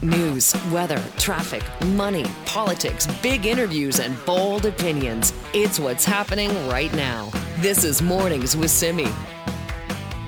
News, weather, traffic, money, politics, big interviews, and bold opinions. It's what's happening right now. This is Mornings with Simi.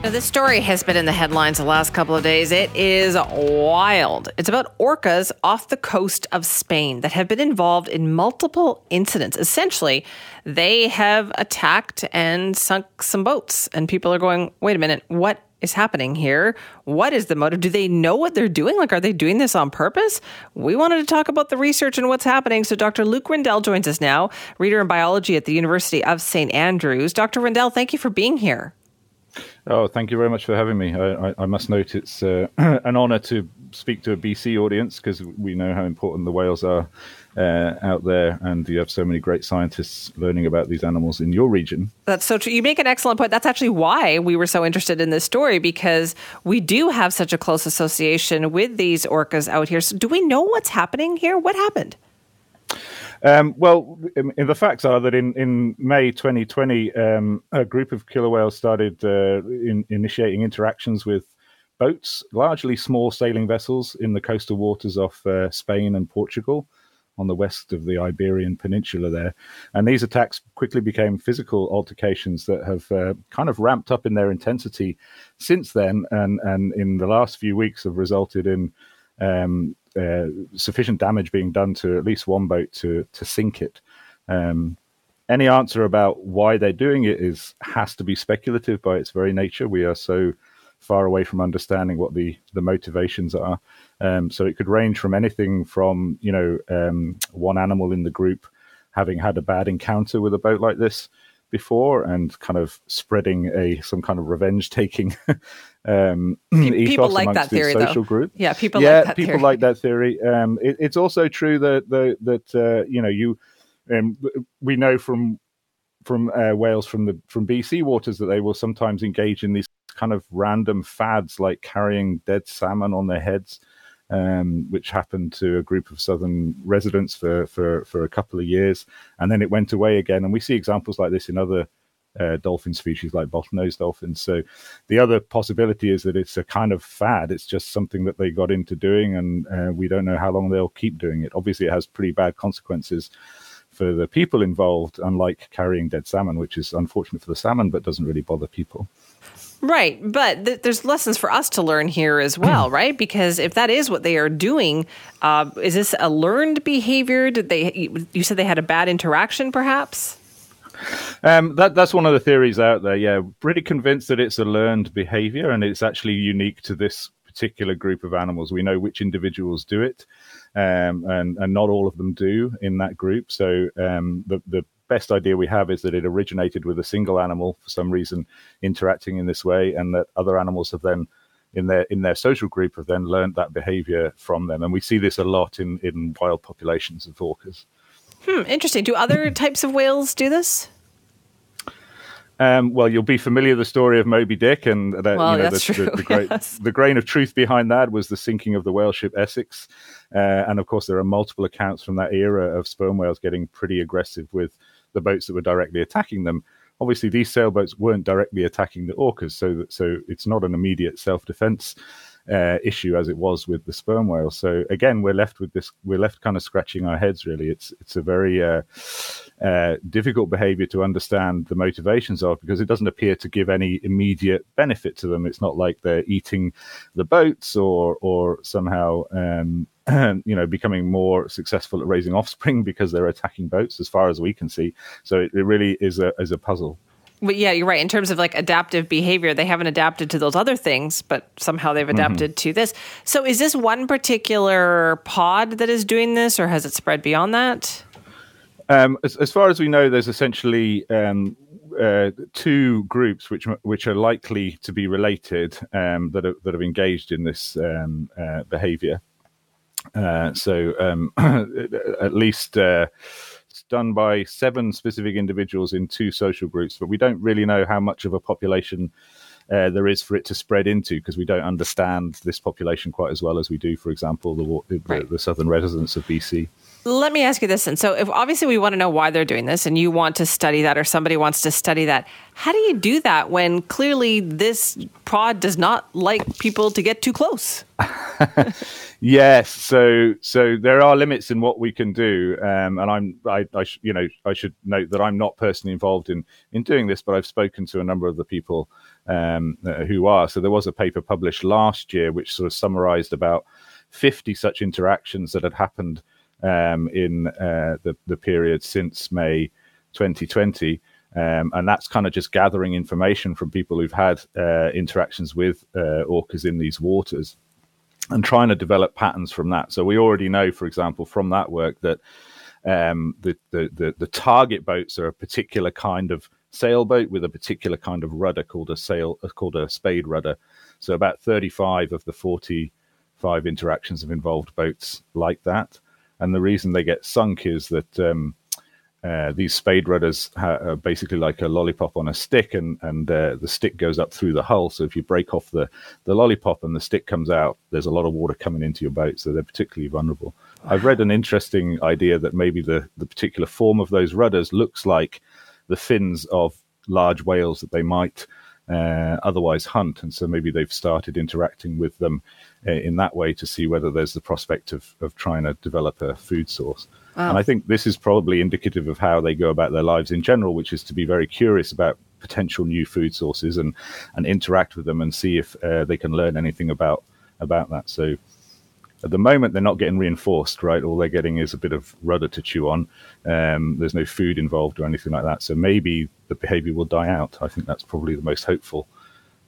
Now, this story has been in the headlines the last couple of days. It is wild. It's about orcas off the coast of Spain that have been involved in multiple incidents. Essentially, they have attacked and sunk some boats, and people are going, wait a minute, what is happening here? What is the motive? Do they know what they're doing? Like, are they doing this on purpose? We wanted to talk about the research and what's happening. So, Dr. Luke Rendell joins us now, reader in biology at the University of St. Andrews. Dr. Rendell, thank you for being here. Oh, thank you very much for having me. I, I, I must note it's uh, an honour to speak to a BC audience because we know how important the whales are uh, out there, and you have so many great scientists learning about these animals in your region. That's so true. You make an excellent point. That's actually why we were so interested in this story because we do have such a close association with these orcas out here. So, do we know what's happening here? What happened? Um, well, in, in the facts are that in, in May 2020, um, a group of killer whales started uh, in, initiating interactions with boats, largely small sailing vessels in the coastal waters off uh, Spain and Portugal on the west of the Iberian Peninsula there. And these attacks quickly became physical altercations that have uh, kind of ramped up in their intensity since then, and, and in the last few weeks have resulted in um, uh, sufficient damage being done to at least one boat to to sink it. Um, any answer about why they're doing it is has to be speculative by its very nature. We are so far away from understanding what the the motivations are. Um, so it could range from anything from you know um, one animal in the group having had a bad encounter with a boat like this before and kind of spreading a some kind of revenge taking um, people like that theory social though. group yeah people yeah like that people theory. like that theory um, it, it's also true that that, that uh, you know you um, we know from from uh, whales from the from BC waters that they will sometimes engage in these kind of random fads like carrying dead salmon on their heads um, which happened to a group of southern residents for, for, for a couple of years. And then it went away again. And we see examples like this in other uh, dolphin species like bottlenose dolphins. So the other possibility is that it's a kind of fad. It's just something that they got into doing, and uh, we don't know how long they'll keep doing it. Obviously, it has pretty bad consequences for the people involved, unlike carrying dead salmon, which is unfortunate for the salmon but doesn't really bother people. Right, but th- there's lessons for us to learn here as well, right? Because if that is what they are doing, uh, is this a learned behavior? Did they? You said they had a bad interaction, perhaps. Um, that that's one of the theories out there. Yeah, pretty convinced that it's a learned behavior and it's actually unique to this particular group of animals. We know which individuals do it, um, and and not all of them do in that group. So um, the the best idea we have is that it originated with a single animal for some reason interacting in this way, and that other animals have then in their in their social group have then learned that behavior from them. And we see this a lot in in wild populations of orcas. Hmm, interesting. Do other types of whales do this? Um, well, you'll be familiar with the story of Moby Dick, and that, well, you know, the, the, the, great, yes. the grain of truth behind that was the sinking of the whale ship Essex. Uh, and of course, there are multiple accounts from that era of sperm whales getting pretty aggressive with the boats that were directly attacking them. Obviously, these sailboats weren't directly attacking the orcas, so so it's not an immediate self defense uh, issue as it was with the sperm whale. So again, we're left with this. We're left kind of scratching our heads. Really, it's it's a very uh, uh, difficult behavior to understand the motivations of because it doesn't appear to give any immediate benefit to them. It's not like they're eating the boats or or somehow. Um, you know, becoming more successful at raising offspring because they're attacking boats, as far as we can see. So it, it really is a is a puzzle. But yeah, you're right. In terms of like adaptive behavior, they haven't adapted to those other things, but somehow they've adapted mm-hmm. to this. So is this one particular pod that is doing this, or has it spread beyond that? Um, as, as, far as we know, there's essentially um, uh, two groups which which are likely to be related um, that are, that have engaged in this um, uh, behavior. Uh, so um, at least uh, it's done by seven specific individuals in two social groups, but we don't really know how much of a population uh, there is for it to spread into because we don't understand this population quite as well as we do, for example, the, the, right. the southern residents of BC. Let me ask you this. And so, if obviously we want to know why they're doing this and you want to study that or somebody wants to study that, how do you do that when clearly this pod does not like people to get too close? Yes, so so there are limits in what we can do, um, and I'm I, I sh- you know I should note that I'm not personally involved in in doing this, but I've spoken to a number of the people um, uh, who are. So there was a paper published last year which sort of summarised about 50 such interactions that had happened um, in uh, the the period since May 2020. Um, and that's kind of just gathering information from people who've had uh, interactions with uh, orcas in these waters and trying to develop patterns from that. So we already know, for example, from that work that um, the, the, the, the target boats are a particular kind of sailboat with a particular kind of rudder called a sail uh, called a spade rudder. So about 35 of the 45 interactions have involved boats like that. And the reason they get sunk is that um, uh, these spade rudders ha- are basically like a lollipop on a stick, and and uh, the stick goes up through the hull. So if you break off the the lollipop and the stick comes out, there's a lot of water coming into your boat, so they're particularly vulnerable. I've read an interesting idea that maybe the the particular form of those rudders looks like the fins of large whales that they might uh, otherwise hunt, and so maybe they've started interacting with them in that way to see whether there's the prospect of of trying to develop a food source. Wow. And I think this is probably indicative of how they go about their lives in general, which is to be very curious about potential new food sources and, and interact with them and see if uh, they can learn anything about about that. So at the moment, they're not getting reinforced, right? All they're getting is a bit of rudder to chew on. Um, there's no food involved or anything like that. So maybe the behavior will die out. I think that's probably the most hopeful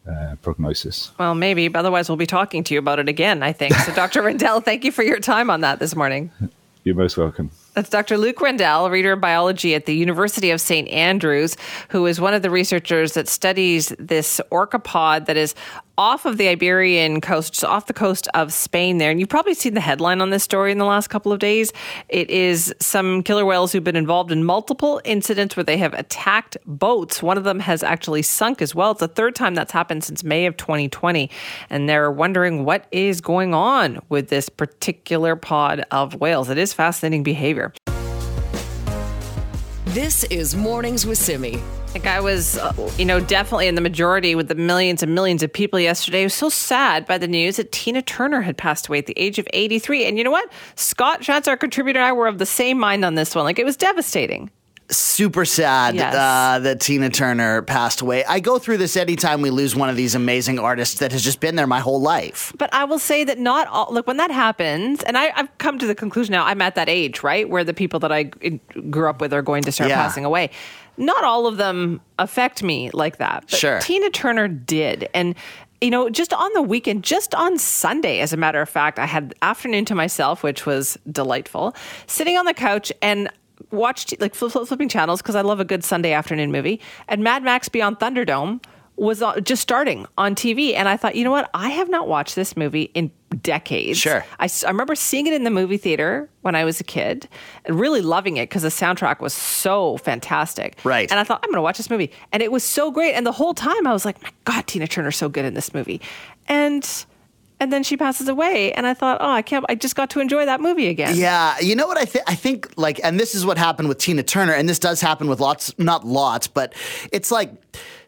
uh, prognosis. Well, maybe. But otherwise, we'll be talking to you about it again, I think. So, Dr. Rendell, thank you for your time on that this morning. You're most welcome. That's Dr. Luke Rendell, reader of biology at the University of St. Andrews, who is one of the researchers that studies this orca pod that is off of the Iberian coast, off the coast of Spain there. And you've probably seen the headline on this story in the last couple of days. It is some killer whales who've been involved in multiple incidents where they have attacked boats. One of them has actually sunk as well. It's the third time that's happened since May of 2020. And they're wondering what is going on with this particular pod of whales. It is fascinating behavior. This is Mornings with Simi. Like I was, uh, you know, definitely in the majority with the millions and millions of people yesterday. I was so sad by the news that Tina Turner had passed away at the age of 83. And you know what? Scott Shantz, our contributor, and I were of the same mind on this one. Like it was devastating super sad yes. uh, that Tina Turner passed away. I go through this anytime we lose one of these amazing artists that has just been there my whole life. But I will say that not all, look, when that happens, and I, have come to the conclusion now, I'm at that age, right, where the people that I grew up with are going to start yeah. passing away not all of them affect me like that. But sure. Tina Turner did. And you know, just on the weekend, just on Sunday, as a matter of fact, I had afternoon to myself, which was delightful, sitting on the couch and watched like flip, flip, flipping channels because I love a good Sunday afternoon movie. And Mad Max Beyond Thunderdome was just starting on TV. And I thought, you know what? I have not watched this movie in decades. Sure. I, I remember seeing it in the movie theater when I was a kid and really loving it because the soundtrack was so fantastic. Right. And I thought, I'm going to watch this movie. And it was so great. And the whole time I was like, my God, Tina Turner's so good in this movie. And and then she passes away and i thought oh i can't i just got to enjoy that movie again yeah you know what i think i think like and this is what happened with tina turner and this does happen with lots not lots but it's like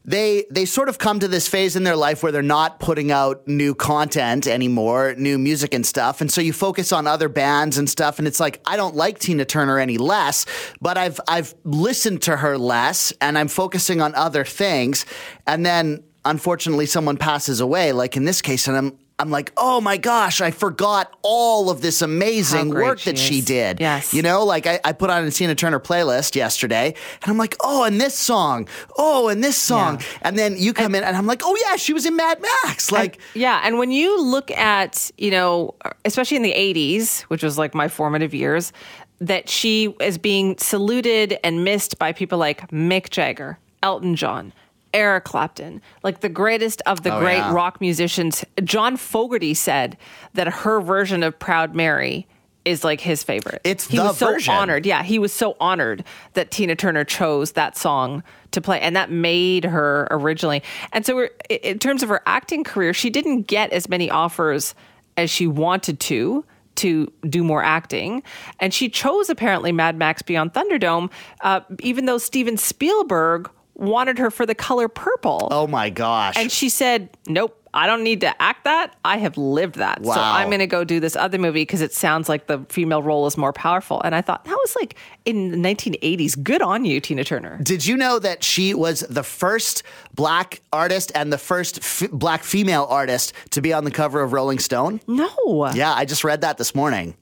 they they sort of come to this phase in their life where they're not putting out new content anymore, new music and stuff, and so you focus on other bands and stuff. And it's like I don't like Tina Turner any less, but I've I've listened to her less, and I'm focusing on other things. And then unfortunately, someone passes away, like in this case, and I'm I'm like, oh my gosh, I forgot all of this amazing work that she did. Yes. You know, like I, I, put on a Tina Turner playlist yesterday and I'm like, oh, and this song. Oh, and this song. Yeah. And then you come in and I'm like, oh yeah, she was in Mad Max. Like, and, yeah. And when you look at, you know, especially in the 80s, which was like my formative years, that she is being saluted and missed by people like Mick Jagger, Elton John, Eric Clapton, like the greatest of the oh, great yeah. rock musicians. John Fogerty said that her version of Proud Mary is like his favorite. It's he the was so version. honored. Yeah, he was so honored that Tina Turner chose that song to play, and that made her originally. And so, in terms of her acting career, she didn't get as many offers as she wanted to to do more acting. And she chose apparently Mad Max Beyond Thunderdome, uh, even though Steven Spielberg wanted her for the color purple. Oh my gosh. And she said, nope. I don't need to act that. I have lived that. So I'm going to go do this other movie because it sounds like the female role is more powerful. And I thought that was like in the 1980s. Good on you, Tina Turner. Did you know that she was the first black artist and the first f- black female artist to be on the cover of Rolling Stone? No. Yeah, I just read that this morning.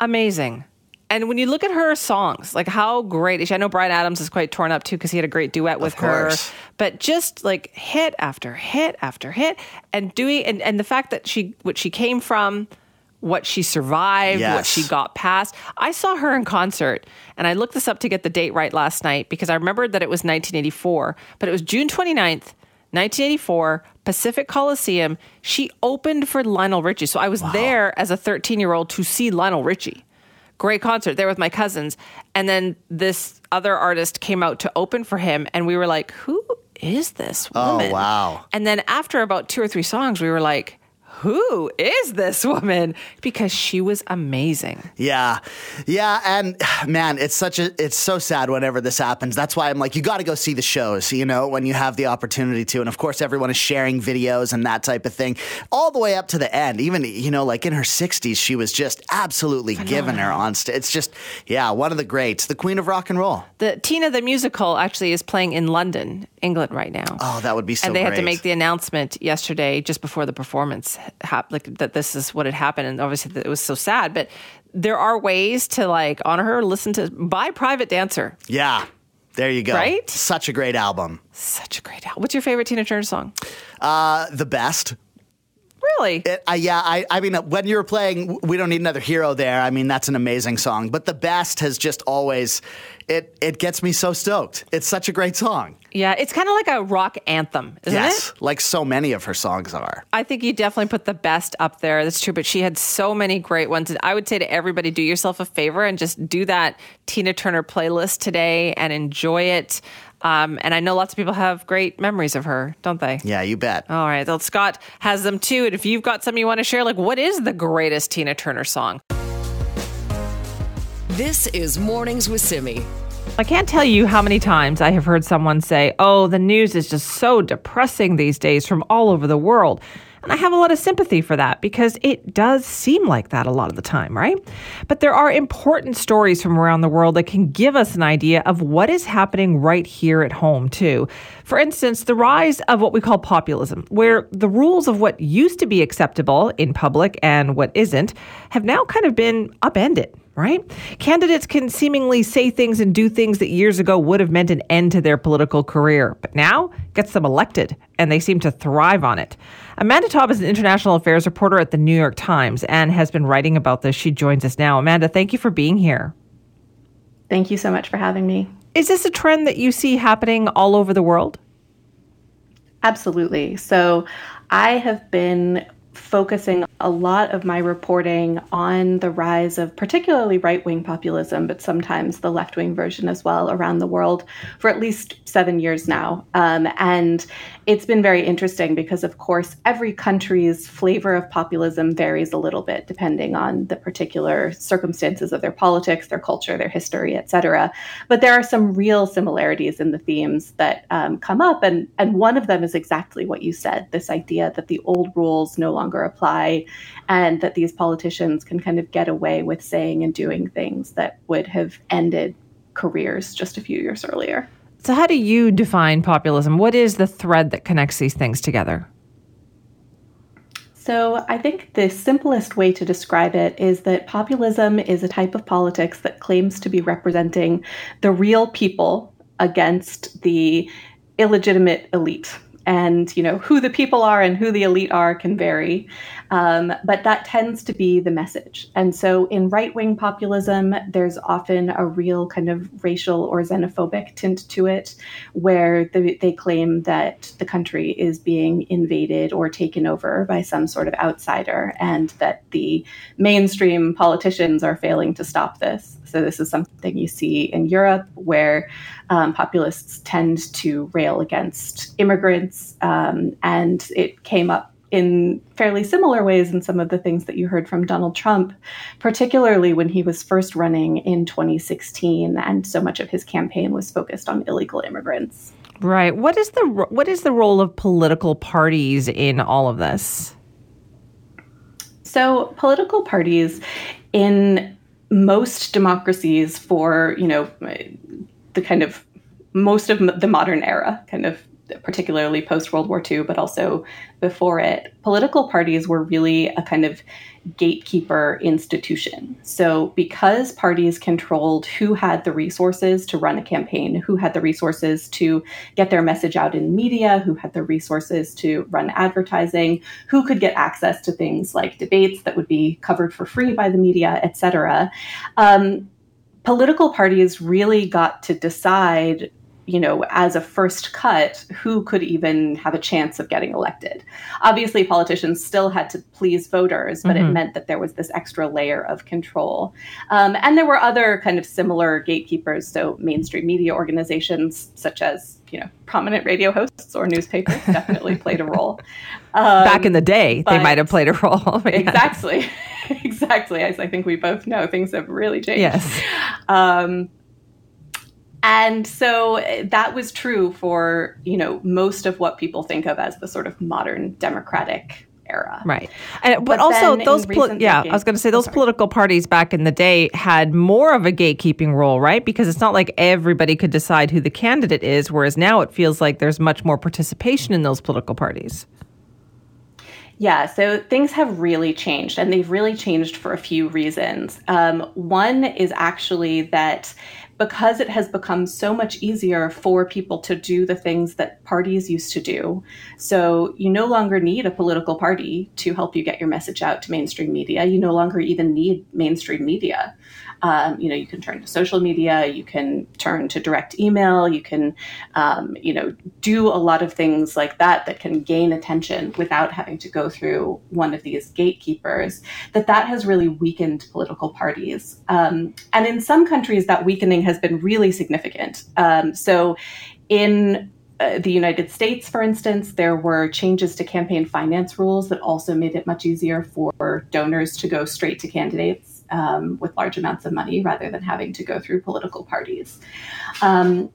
Amazing. And when you look at her songs, like how great is she? I know Bryan Adams is quite torn up too because he had a great duet with her. But just like hit after hit after hit, and doing and, and the fact that she what she came from, what she survived, what she got past. I saw her in concert, and I looked this up to get the date right last night because I remembered that it was 1984, but it was June 29th. 1984, Pacific Coliseum. She opened for Lionel Richie. So I was there as a 13 year old to see Lionel Richie great concert there with my cousins and then this other artist came out to open for him and we were like who is this oh, woman Oh, wow. and then after about two or three songs we were like who is this woman because she was amazing Yeah. Yeah. And man, it's such a, it's so sad whenever this happens. That's why I'm like, you got to go see the shows, you know, when you have the opportunity to. And of course, everyone is sharing videos and that type of thing all the way up to the end. Even, you know, like in her 60s, she was just absolutely giving her on stage. It's just, yeah, one of the greats, the queen of rock and roll. the tina the musical actually is playing in london england right now Oh, that would be so and they had to make the announcement yesterday just before the performance hap- like that this is what had happened and obviously it was so sad but there are ways to like honor her listen to buy private dancer Yeah. There you go. Right? Such a great album. such a great album what's your favorite tina turner song Uh, the best. Really It, uh, yeah, I, I mean, when you were playing "We Don't Need Another Hero," there, I mean, that's an amazing song. But the best has just always, it it gets me so stoked. It's such a great song. yeah it's kind of like a rock anthem isn't yes, it like so many of her songs are. I think you definitely put the best up there. That's true, but she had so many great ones. And I would say to everybody, do yourself a favor and just do that Tina Turner playlist today and enjoy it. Um, and I know lots of people have great memories of her, don't they? Yeah, you bet. All right. Well, Scott has them too. And if you've got something you want to share, like what is the greatest Tina Turner song? This is Mornings with Simi. I can't tell you how many times I have heard someone say, Oh, the news is just so depressing these days from all over the world. And I have a lot of sympathy for that because it does seem like that a lot of the time, right? But there are important stories from around the world that can give us an idea of what is happening right here at home, too. For instance, the rise of what we call populism, where the rules of what used to be acceptable in public and what isn't have now kind of been upended right? Candidates can seemingly say things and do things that years ago would have meant an end to their political career, but now gets them elected, and they seem to thrive on it. Amanda Taub is an international affairs reporter at the New York Times and has been writing about this. She joins us now. Amanda, thank you for being here. Thank you so much for having me. Is this a trend that you see happening all over the world? Absolutely. So, I have been focusing a lot of my reporting on the rise of particularly right wing populism, but sometimes the left wing version as well around the world for at least seven years now. Um, and it's been very interesting because, of course, every country's flavor of populism varies a little bit depending on the particular circumstances of their politics, their culture, their history, et cetera. But there are some real similarities in the themes that um, come up. And, and one of them is exactly what you said this idea that the old rules no longer apply and that these politicians can kind of get away with saying and doing things that would have ended careers just a few years earlier. So, how do you define populism? What is the thread that connects these things together? So, I think the simplest way to describe it is that populism is a type of politics that claims to be representing the real people against the illegitimate elite. And you know who the people are and who the elite are can vary, um, but that tends to be the message. And so, in right-wing populism, there's often a real kind of racial or xenophobic tint to it, where they, they claim that the country is being invaded or taken over by some sort of outsider, and that the mainstream politicians are failing to stop this. So, this is something you see in Europe, where um, populists tend to rail against immigrants, um, and it came up in fairly similar ways in some of the things that you heard from Donald Trump, particularly when he was first running in 2016, and so much of his campaign was focused on illegal immigrants. Right. What is the what is the role of political parties in all of this? So, political parties in most democracies for, you know, the kind of most of the modern era, kind of particularly post World War II, but also before it, political parties were really a kind of gatekeeper institution. So, because parties controlled who had the resources to run a campaign, who had the resources to get their message out in media, who had the resources to run advertising, who could get access to things like debates that would be covered for free by the media, etc. Um, political parties really got to decide you know, as a first cut, who could even have a chance of getting elected? Obviously, politicians still had to please voters, but mm-hmm. it meant that there was this extra layer of control. Um, and there were other kind of similar gatekeepers. So, mainstream media organizations, such as, you know, prominent radio hosts or newspapers, definitely played a role. Um, Back in the day, they might have played a role. exactly. exactly. As I think we both know, things have really changed. Yes. Um, and so eh, that was true for you know most of what people think of as the sort of modern democratic era. Right. And, but, but also those poli- yeah i was going to say those political parties back in the day had more of a gatekeeping role right? Because it's not like everybody could decide who the candidate is whereas now it feels like there's much more participation in those political parties. Yeah, so things have really changed, and they've really changed for a few reasons. Um, one is actually that because it has become so much easier for people to do the things that parties used to do. So you no longer need a political party to help you get your message out to mainstream media. You no longer even need mainstream media. Um, you know, you can turn to social media, you can turn to direct email, you can, um, you know, do a lot of things like that that can gain attention without having to go through one of these gatekeepers. That that has really weakened political parties, um, and in some countries that weakening has been really significant. Um, so, in uh, the United States, for instance, there were changes to campaign finance rules that also made it much easier for donors to go straight to candidates um, with large amounts of money rather than having to go through political parties. Um,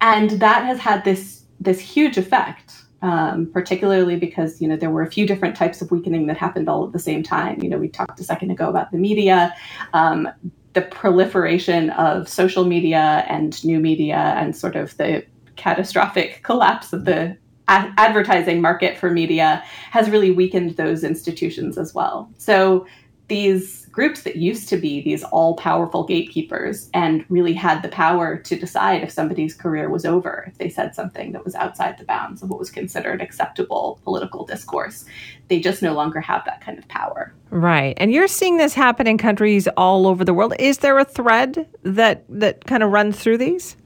and that has had this this huge effect, um, particularly because you know there were a few different types of weakening that happened all at the same time. You know, we talked a second ago about the media. Um, the proliferation of social media and new media and sort of the catastrophic collapse of the advertising market for media has really weakened those institutions as well. So these groups that used to be these all powerful gatekeepers and really had the power to decide if somebody's career was over, if they said something that was outside the bounds of what was considered acceptable political discourse. They just no longer have that kind of power. Right. And you're seeing this happen in countries all over the world. Is there a thread that that kind of runs through these?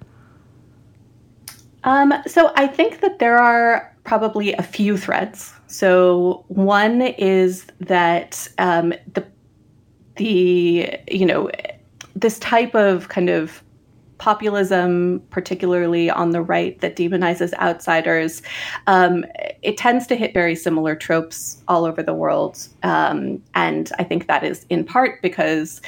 Um, so I think that there are probably a few threads. So one is that um, the the you know this type of kind of populism, particularly on the right, that demonizes outsiders, um, it tends to hit very similar tropes all over the world. Um, and I think that is in part because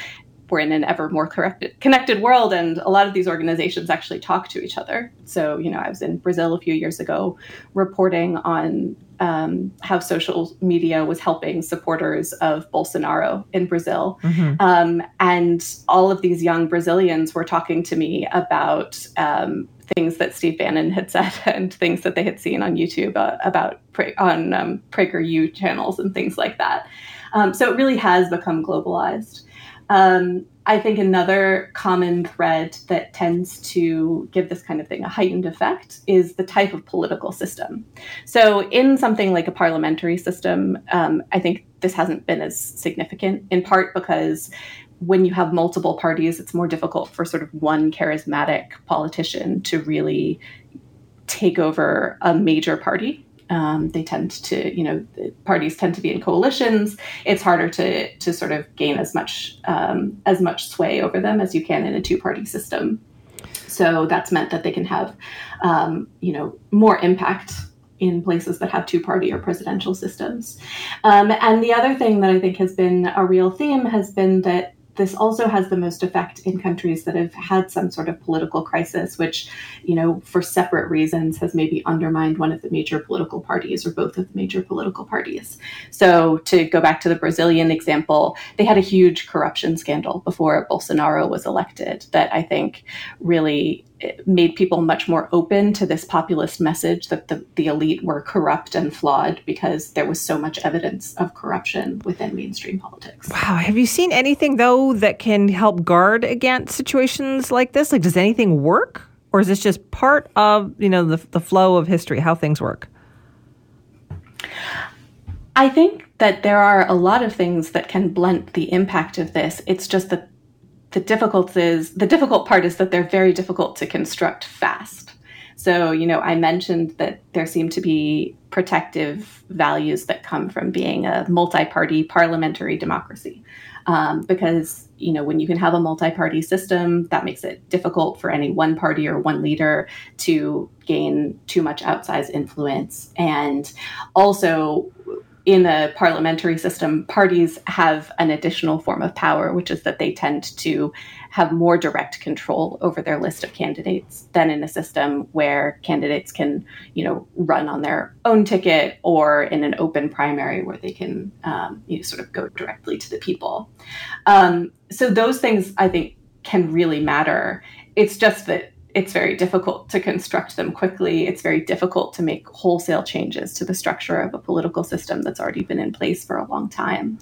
we're in an ever more corrected, connected world, and a lot of these organizations actually talk to each other. So, you know, I was in Brazil a few years ago reporting on um, how social media was helping supporters of Bolsonaro in Brazil. Mm-hmm. Um, and all of these young Brazilians were talking to me about um, things that Steve Bannon had said and things that they had seen on YouTube uh, about on um, PragerU channels and things like that. Um, so it really has become globalized. Um, I think another common thread that tends to give this kind of thing a heightened effect is the type of political system. So, in something like a parliamentary system, um, I think this hasn't been as significant, in part because when you have multiple parties, it's more difficult for sort of one charismatic politician to really take over a major party um, they tend to, you know, parties tend to be in coalitions. It's harder to to sort of gain as much um, as much sway over them as you can in a two party system. So that's meant that they can have, um, you know, more impact in places that have two party or presidential systems. Um, and the other thing that I think has been a real theme has been that this also has the most effect in countries that have had some sort of political crisis, which, you know, for separate reasons has maybe undermined one of the major political parties or both of the major political parties. So, to go back to the Brazilian example, they had a huge corruption scandal before Bolsonaro was elected that I think really made people much more open to this populist message that the, the elite were corrupt and flawed because there was so much evidence of corruption within mainstream politics. Wow. Have you seen anything, though, that can help guard against situations like this? Like, does anything work? Or is this just part of, you know, the, the flow of history, how things work? I think that there are a lot of things that can blunt the impact of this. It's just that the difficult is the difficult part is that they're very difficult to construct fast. So, you know, I mentioned that there seem to be protective values that come from being a multi-party parliamentary democracy. Um, because you know when you can have a multi-party system that makes it difficult for any one party or one leader to gain too much outsized influence and also in a parliamentary system, parties have an additional form of power, which is that they tend to have more direct control over their list of candidates than in a system where candidates can, you know, run on their own ticket or in an open primary where they can, um, you know, sort of go directly to the people. Um, so those things, I think, can really matter. It's just that it's very difficult to construct them quickly. It's very difficult to make wholesale changes to the structure of a political system that's already been in place for a long time.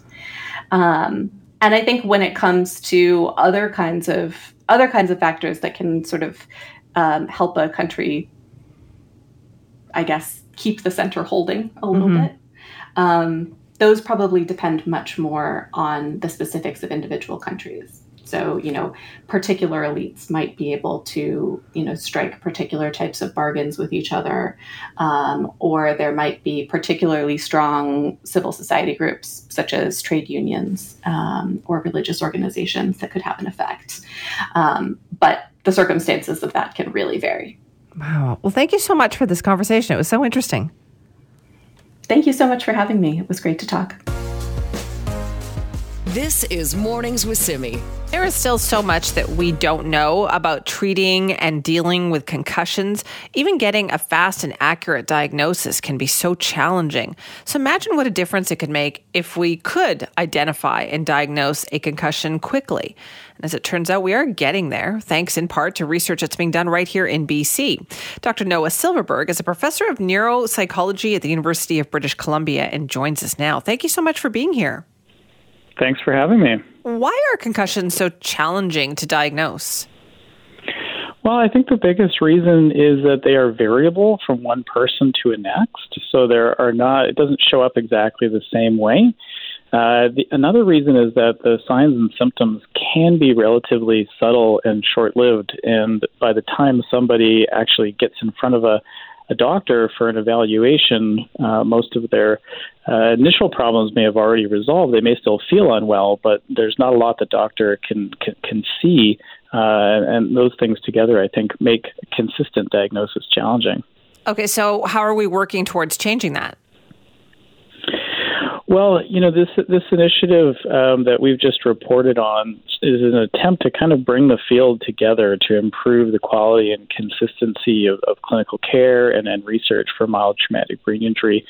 Um, and I think when it comes to other kinds of other kinds of factors that can sort of um, help a country, I guess, keep the center holding a little mm-hmm. bit. Um, those probably depend much more on the specifics of individual countries. So, you know, particular elites might be able to, you know, strike particular types of bargains with each other, um, or there might be particularly strong civil society groups, such as trade unions um, or religious organizations, that could have an effect. Um, but the circumstances of that can really vary. Wow. Well, thank you so much for this conversation. It was so interesting. Thank you so much for having me. It was great to talk. This is Mornings with Simi. There is still so much that we don't know about treating and dealing with concussions. Even getting a fast and accurate diagnosis can be so challenging. So imagine what a difference it could make if we could identify and diagnose a concussion quickly. And as it turns out, we are getting there, thanks in part to research that's being done right here in BC. Dr. Noah Silverberg is a professor of neuropsychology at the University of British Columbia and joins us now. Thank you so much for being here. Thanks for having me. Why are concussions so challenging to diagnose? Well, I think the biggest reason is that they are variable from one person to the next. So there are not, it doesn't show up exactly the same way. Uh, the, another reason is that the signs and symptoms can be relatively subtle and short lived. And by the time somebody actually gets in front of a a doctor for an evaluation, uh, most of their uh, initial problems may have already resolved. They may still feel unwell, but there's not a lot the doctor can can, can see, uh, and those things together, I think, make consistent diagnosis challenging. Okay, so how are we working towards changing that? Well, you know, this this initiative um, that we've just reported on is an attempt to kind of bring the field together to improve the quality and consistency of, of clinical care and, and research for mild traumatic brain injury.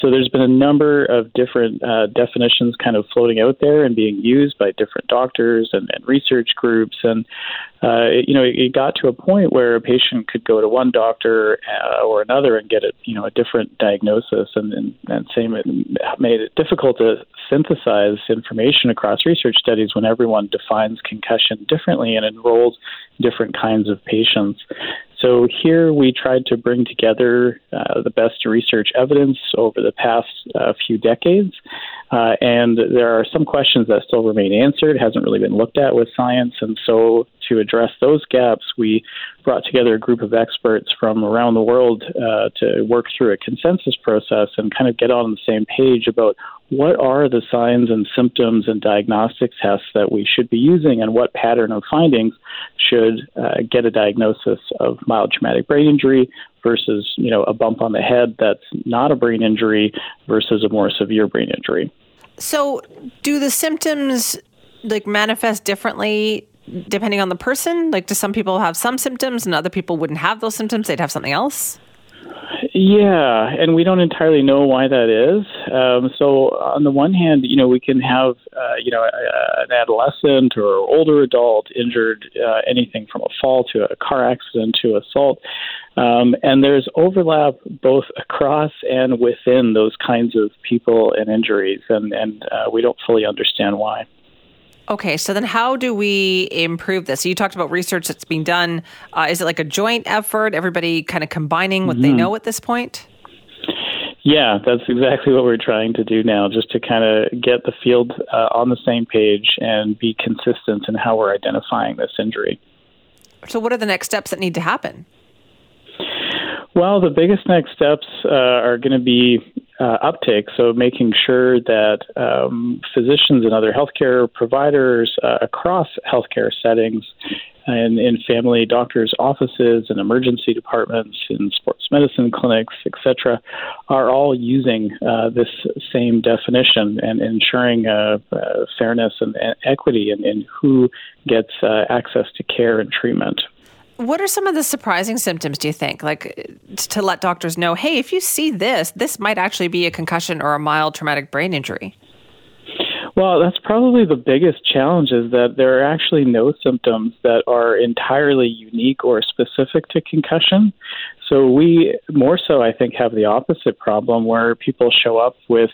So there's been a number of different uh, definitions kind of floating out there and being used by different doctors and, and research groups. And, uh, it, you know, it, it, got to a point where a patient could go to one doctor uh, or another and get a, you know, a different diagnosis. And, and, and same, it made it difficult to synthesize information across research studies when everyone defines concussion differently and enrolls different kinds of patients. So here we tried to bring together uh, the best research evidence over the past uh, few decades. Uh, and there are some questions that still remain answered, hasn't really been looked at with science. And so to address those gaps, we brought together a group of experts from around the world uh, to work through a consensus process and kind of get on the same page about what are the signs and symptoms and diagnostic tests that we should be using and what pattern of findings should uh, get a diagnosis of mild traumatic brain injury versus you know a bump on the head that's not a brain injury versus a more severe brain injury. So do the symptoms like manifest differently depending on the person? Like, do some people have some symptoms and other people wouldn't have those symptoms? They'd have something else? Yeah, and we don't entirely know why that is. Um, so, on the one hand, you know, we can have, uh, you know, a, an adolescent or older adult injured, uh, anything from a fall to a car accident to assault, um, and there's overlap both across and within those kinds of people and injuries, and and uh, we don't fully understand why. Okay, so then how do we improve this? So you talked about research that's being done. Uh, is it like a joint effort? Everybody kind of combining what mm-hmm. they know at this point? Yeah, that's exactly what we're trying to do now, just to kind of get the field uh, on the same page and be consistent in how we're identifying this injury. So, what are the next steps that need to happen? Well, the biggest next steps uh, are going to be uh, uptake. So making sure that um, physicians and other healthcare providers uh, across healthcare settings and in family doctors' offices and emergency departments in sports medicine clinics, etc., are all using uh, this same definition and ensuring uh, uh, fairness and equity in, in who gets uh, access to care and treatment. What are some of the surprising symptoms, do you think? Like to let doctors know, hey, if you see this, this might actually be a concussion or a mild traumatic brain injury? Well, that's probably the biggest challenge is that there are actually no symptoms that are entirely unique or specific to concussion. So we more so, I think, have the opposite problem where people show up with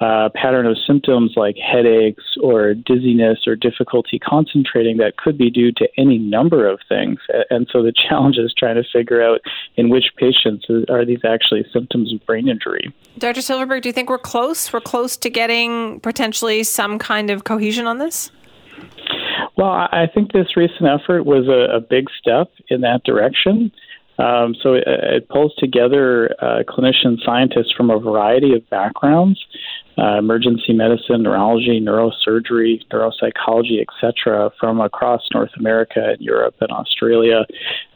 a pattern of symptoms like headaches or dizziness or difficulty concentrating that could be due to any number of things. And so the challenge is trying to figure out in which patients are these actually symptoms of brain injury. Dr. Silverberg, do you think we're close? We're close to getting potentially some kind of cohesion on this? Well, I think this recent effort was a, a big step in that direction. Um, so it, it, pulls together uh, clinician scientists from a variety of backgrounds uh, emergency medicine, neurology, neurosurgery, neuropsychology, etc., from across North America and Europe and Australia.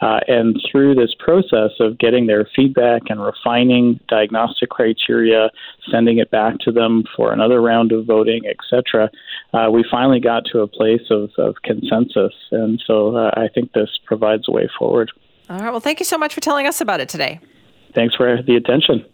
Uh, and through this process of getting their feedback and refining diagnostic criteria, sending it back to them for another round of voting, etc., uh, we finally got to a place of, of consensus. And so uh, I think this provides a way forward. All right. Well, thank you so much for telling us about it today. Thanks for the attention.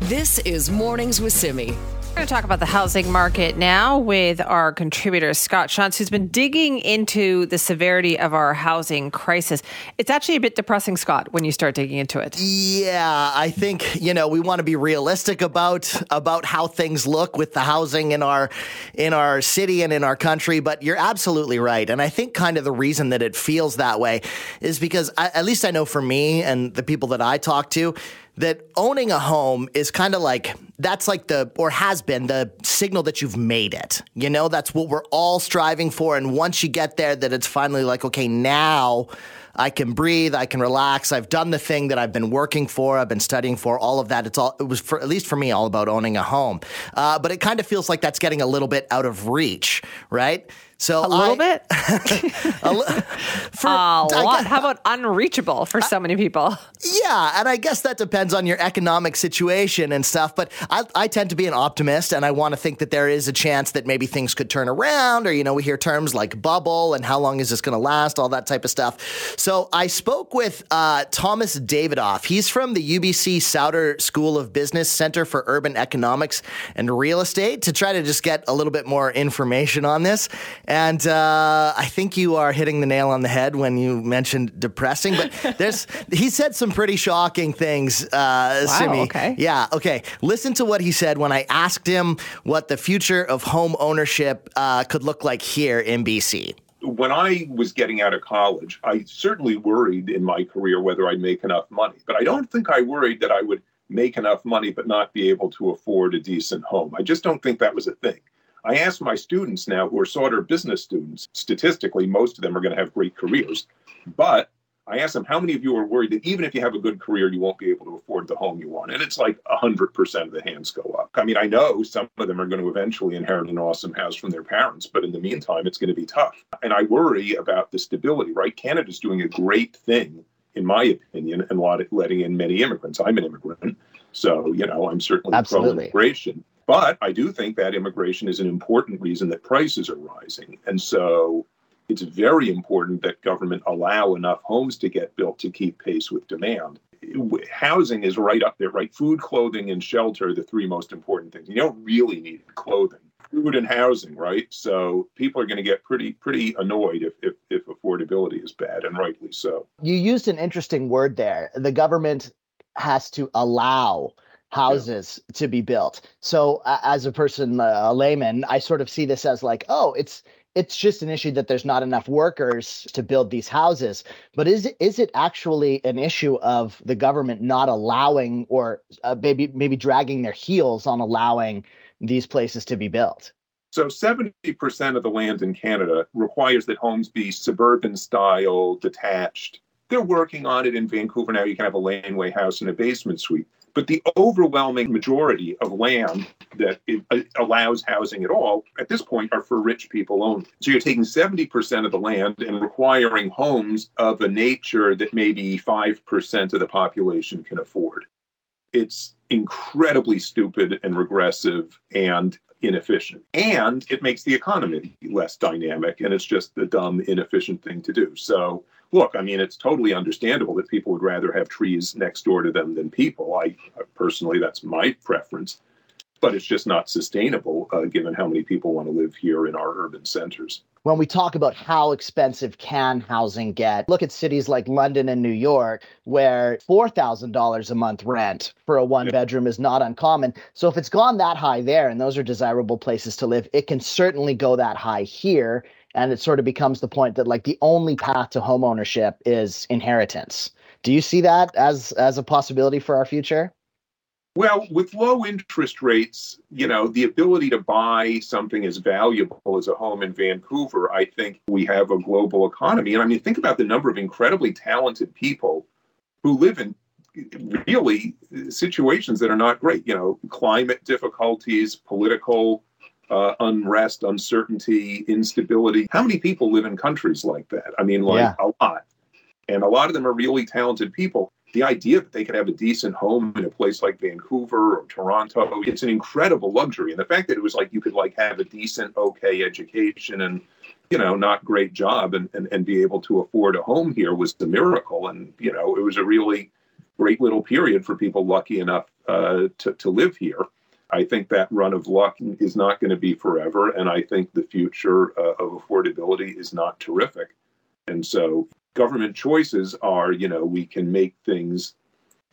This is Mornings with Simi. Going to talk about the housing market now with our contributor, Scott Shantz, who's been digging into the severity of our housing crisis. It's actually a bit depressing, Scott, when you start digging into it. Yeah, I think, you know, we want to be realistic about about how things look with the housing in our in our city and in our country, but you're absolutely right. And I think kind of the reason that it feels that way is because I, at least I know for me and the people that I talk to, that owning a home is kind of like that's like the or has been the signal that you've made it. You know, that's what we're all striving for and once you get there that it's finally like okay, now I can breathe, I can relax. I've done the thing that I've been working for, I've been studying for, all of that. It's all it was for at least for me all about owning a home. Uh, but it kind of feels like that's getting a little bit out of reach, right? So a little I, bit, a, li- for, a lot. Guess, How about unreachable for so many people? Yeah, and I guess that depends on your economic situation and stuff. But I, I tend to be an optimist, and I want to think that there is a chance that maybe things could turn around. Or you know, we hear terms like bubble and how long is this going to last, all that type of stuff. So I spoke with uh, Thomas Davidoff. He's from the UBC Sauder School of Business Center for Urban Economics and Real Estate to try to just get a little bit more information on this. And uh, I think you are hitting the nail on the head when you mentioned depressing. But there's he said some pretty shocking things. Uh, wow, Simi. Okay. Yeah. Okay. Listen to what he said when I asked him what the future of home ownership uh, could look like here in BC when I was getting out of college, I certainly worried in my career whether I'd make enough money. But I don't think I worried that I would make enough money but not be able to afford a decent home. I just don't think that was a thing. I ask my students now who are sort of business students, statistically, most of them are going to have great careers. But I ask them, how many of you are worried that even if you have a good career, you won't be able to afford the home you want? And it's like 100% of the hands go up. I mean, I know some of them are going to eventually inherit an awesome house from their parents, but in the meantime, it's going to be tough. And I worry about the stability, right? Canada's doing a great thing, in my opinion, and letting in many immigrants. I'm an immigrant. So, you know, I'm certainly pro immigration But I do think that immigration is an important reason that prices are rising. And so it's very important that government allow enough homes to get built to keep pace with demand. Housing is right up there, right? Food, clothing, and shelter are the three most important things. You don't really need clothing, food, and housing, right? So people are going to get pretty pretty annoyed if, if if affordability is bad, and rightly so. You used an interesting word there. The government has to allow houses yeah. to be built. So uh, as a person, uh, a layman, I sort of see this as like, oh, it's it's just an issue that there's not enough workers to build these houses. But is it, is it actually an issue of the government not allowing or uh, maybe maybe dragging their heels on allowing these places to be built? So 70% of the land in Canada requires that homes be suburban style, detached. They're working on it in Vancouver now. You can have a laneway house and a basement suite. But the overwhelming majority of land that uh, allows housing at all at this point are for rich people only. So you're taking 70% of the land and requiring homes of a nature that maybe 5% of the population can afford. It's incredibly stupid and regressive and inefficient. And it makes the economy less dynamic. And it's just the dumb, inefficient thing to do. So look, I mean, it's totally understandable that people would rather have trees next door to them than people. I personally, that's my preference, but it's just not sustainable uh, given how many people want to live here in our urban centers. When we talk about how expensive can housing get, look at cities like London and New York, where $4,000 a month rent for a one bedroom is not uncommon. So if it's gone that high there and those are desirable places to live, it can certainly go that high here and it sort of becomes the point that like the only path to home ownership is inheritance. Do you see that as as a possibility for our future? Well, with low interest rates, you know, the ability to buy something as valuable as a home in Vancouver, I think we have a global economy. And I mean, think about the number of incredibly talented people who live in really situations that are not great, you know, climate difficulties, political uh, unrest, uncertainty, instability. How many people live in countries like that? I mean, like yeah. a lot. And a lot of them are really talented people. The idea that they could have a decent home in a place like Vancouver or Toronto, it's an incredible luxury. And the fact that it was like you could like have a decent, okay education and you know, not great job and, and, and be able to afford a home here was the miracle. And, you know, it was a really great little period for people lucky enough uh, to, to live here. I think that run of luck is not going to be forever. And I think the future uh, of affordability is not terrific. And so government choices are, you know, we can make things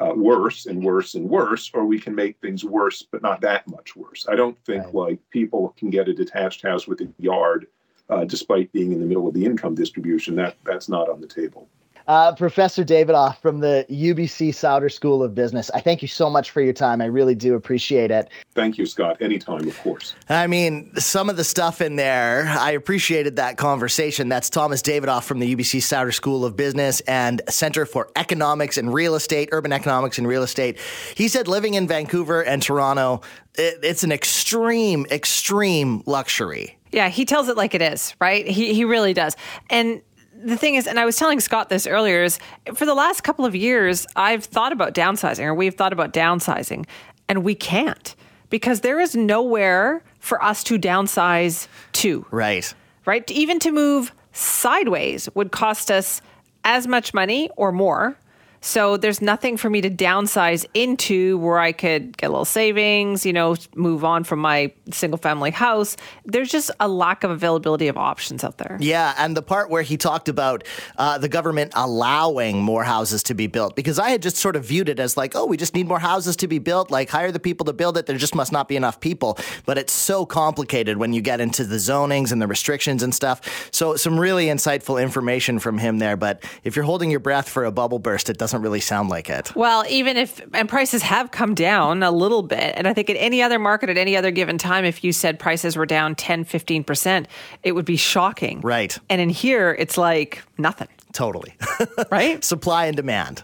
uh, worse and worse and worse, or we can make things worse, but not that much worse. I don't think right. like people can get a detached house with a yard uh, despite being in the middle of the income distribution. That that's not on the table. Uh, Professor Davidoff from the UBC Sauder School of Business. I thank you so much for your time. I really do appreciate it. Thank you, Scott. Anytime, of course. I mean, some of the stuff in there, I appreciated that conversation. That's Thomas Davidoff from the UBC Sauder School of Business and Center for Economics and Real Estate, Urban Economics and Real Estate. He said living in Vancouver and Toronto, it, it's an extreme, extreme luxury. Yeah, he tells it like it is, right? He he really does. And the thing is, and I was telling Scott this earlier, is for the last couple of years, I've thought about downsizing, or we've thought about downsizing, and we can't because there is nowhere for us to downsize to. Right. Right. Even to move sideways would cost us as much money or more so there's nothing for me to downsize into where I could get a little savings, you know, move on from my single family house. There's just a lack of availability of options out there. Yeah. And the part where he talked about uh, the government allowing more houses to be built, because I had just sort of viewed it as like, oh, we just need more houses to be built, like hire the people to build it. There just must not be enough people. But it's so complicated when you get into the zonings and the restrictions and stuff. So some really insightful information from him there. But if you're holding your breath for a bubble burst, it doesn't doesn't really sound like it. Well, even if, and prices have come down a little bit. And I think at any other market at any other given time, if you said prices were down 10, 15%, it would be shocking. Right. And in here, it's like nothing. Totally. right? Supply and demand.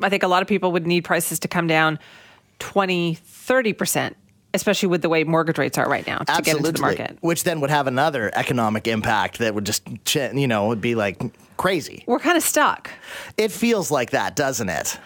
I think a lot of people would need prices to come down 20, 30% especially with the way mortgage rates are right now to Absolutely. get into the market. Which then would have another economic impact that would just, you know, would be like crazy. We're kind of stuck. It feels like that, doesn't it?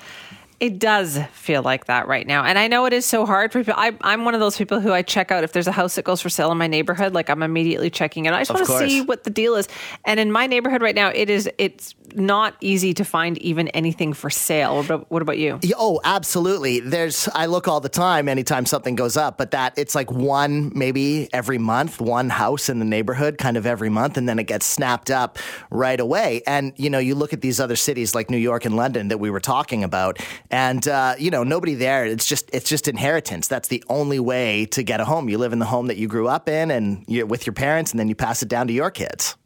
It does feel like that right now. And I know it is so hard for people. I, am one of those people who I check out if there's a house that goes for sale in my neighborhood, like I'm immediately checking it. I just want to see what the deal is. And in my neighborhood right now, it is it's not easy to find even anything for sale. What about, what about you? Oh, absolutely. There's I look all the time anytime something goes up, but that it's like one maybe every month, one house in the neighborhood kind of every month and then it gets snapped up right away. And you know, you look at these other cities like New York and London that we were talking about and uh, you know nobody there. It's just it's just inheritance. That's the only way to get a home. You live in the home that you grew up in, and you're with your parents, and then you pass it down to your kids.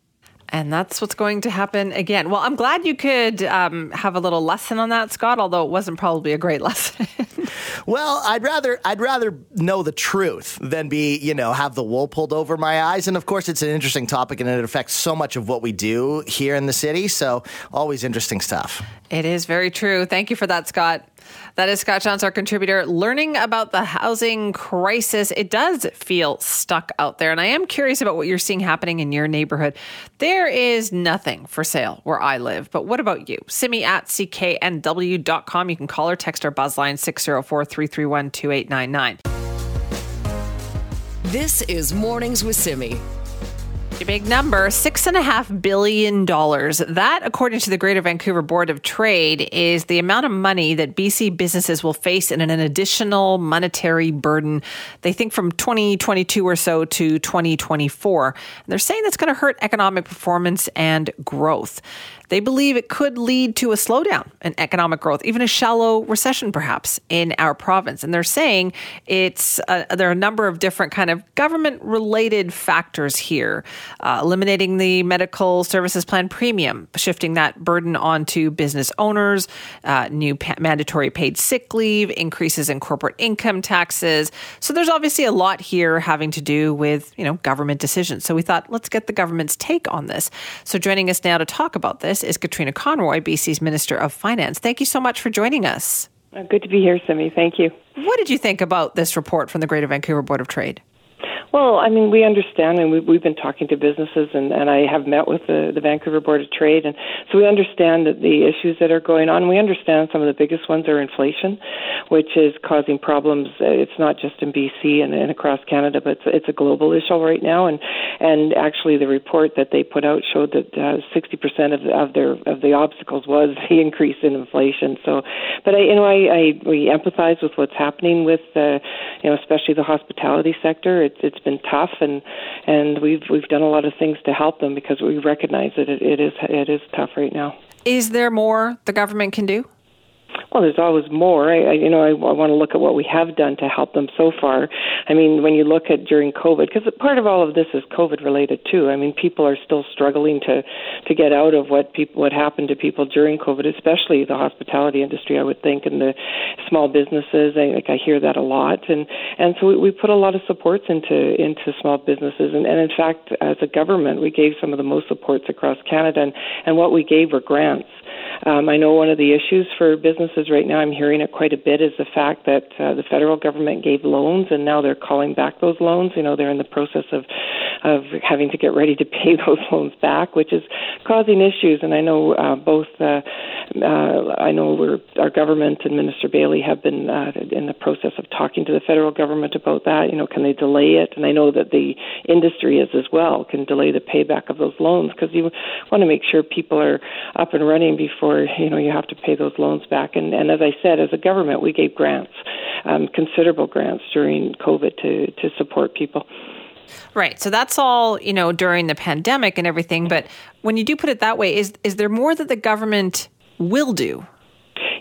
And that's what's going to happen again. Well, I'm glad you could um, have a little lesson on that, Scott. Although it wasn't probably a great lesson. well, I'd rather I'd rather know the truth than be you know have the wool pulled over my eyes. And of course, it's an interesting topic, and it affects so much of what we do here in the city. So always interesting stuff. It is very true. Thank you for that, Scott. That is Scott Shantz, our contributor, learning about the housing crisis. It does feel stuck out there. And I am curious about what you're seeing happening in your neighborhood. There is nothing for sale where I live. But what about you? Simi at cknw.com. You can call or text our buzzline 604 331 2899. This is Mornings with Simi. A big number, six and a half billion dollars. That, according to the Greater Vancouver Board of Trade, is the amount of money that BC businesses will face in an additional monetary burden. They think from 2022 or so to 2024. And they're saying that's going to hurt economic performance and growth. They believe it could lead to a slowdown in economic growth, even a shallow recession, perhaps, in our province. And they're saying it's uh, there are a number of different kind of government-related factors here, uh, eliminating the medical services plan premium, shifting that burden onto business owners, uh, new pa- mandatory paid sick leave, increases in corporate income taxes. So there's obviously a lot here having to do with you know government decisions. So we thought let's get the government's take on this. So joining us now to talk about this is Katrina Conroy, BC's Minister of Finance. Thank you so much for joining us. Uh, good to be here, Simi. Thank you. What did you think about this report from the Greater Vancouver Board of Trade? Well, I mean, we understand, and we've, we've been talking to businesses, and, and I have met with the, the Vancouver Board of Trade, and so we understand that the issues that are going on. We understand some of the biggest ones are inflation, which is causing problems. It's not just in BC and, and across Canada, but it's, it's a global issue right now. And and actually, the report that they put out showed that uh, 60% of, of their of the obstacles was the increase in inflation. So, but I, you know, I, I we empathize with what's happening with, uh, you know, especially the hospitality sector. It's it's been tough, and and we've we've done a lot of things to help them because we recognize that it, it is it is tough right now. Is there more the government can do? Well, there's always more. I, I you know, I, I want to look at what we have done to help them so far. I mean, when you look at during COVID, because part of all of this is COVID related too. I mean, people are still struggling to to get out of what people what happened to people during COVID, especially the hospitality industry. I would think, and the small businesses. I, like I hear that a lot, and and so we, we put a lot of supports into into small businesses, and, and in fact, as a government, we gave some of the most supports across Canada, and and what we gave were grants. Um, I know one of the issues for businesses right now, I'm hearing it quite a bit, is the fact that uh, the federal government gave loans and now they're calling back those loans. You know, they're in the process of of having to get ready to pay those loans back, which is causing issues. And I know uh, both, uh, uh, I know we're, our government and Minister Bailey have been uh, in the process of talking to the federal government about that. You know, can they delay it? And I know that the industry is as well, can delay the payback of those loans because you want to make sure people are up and running before, you know, you have to pay those loans back. And, and as I said, as a government, we gave grants, um, considerable grants during COVID to, to support people. Right. So that's all, you know, during the pandemic and everything. But when you do put it that way, is is there more that the government will do?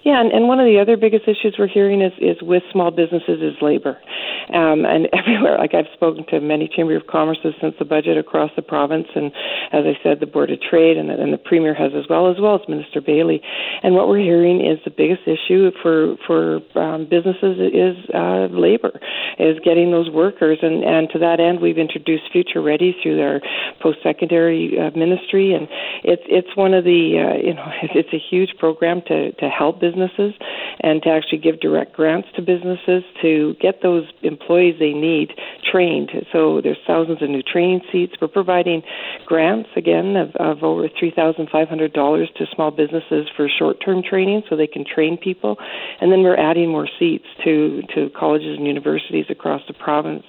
Yeah, and, and one of the other biggest issues we're hearing is, is with small businesses is labor um, and everywhere. Like I've spoken to many chamber of commerces since the budget across the province, and as I said, the board of trade and, and the premier has as well, as well as Minister Bailey. And what we're hearing is the biggest issue for for um, businesses is uh, labor, is getting those workers. And and to that end, we've introduced Future Ready through their post secondary uh, ministry, and it's it's one of the uh, you know it's a huge program to to help businesses and to actually give direct grants to businesses to get those employees they need trained. So there's thousands of new training seats. We're providing grants again of, of over $3,500 to small businesses for short-term training so they can train people. And then we're adding more seats to, to colleges and universities across the province.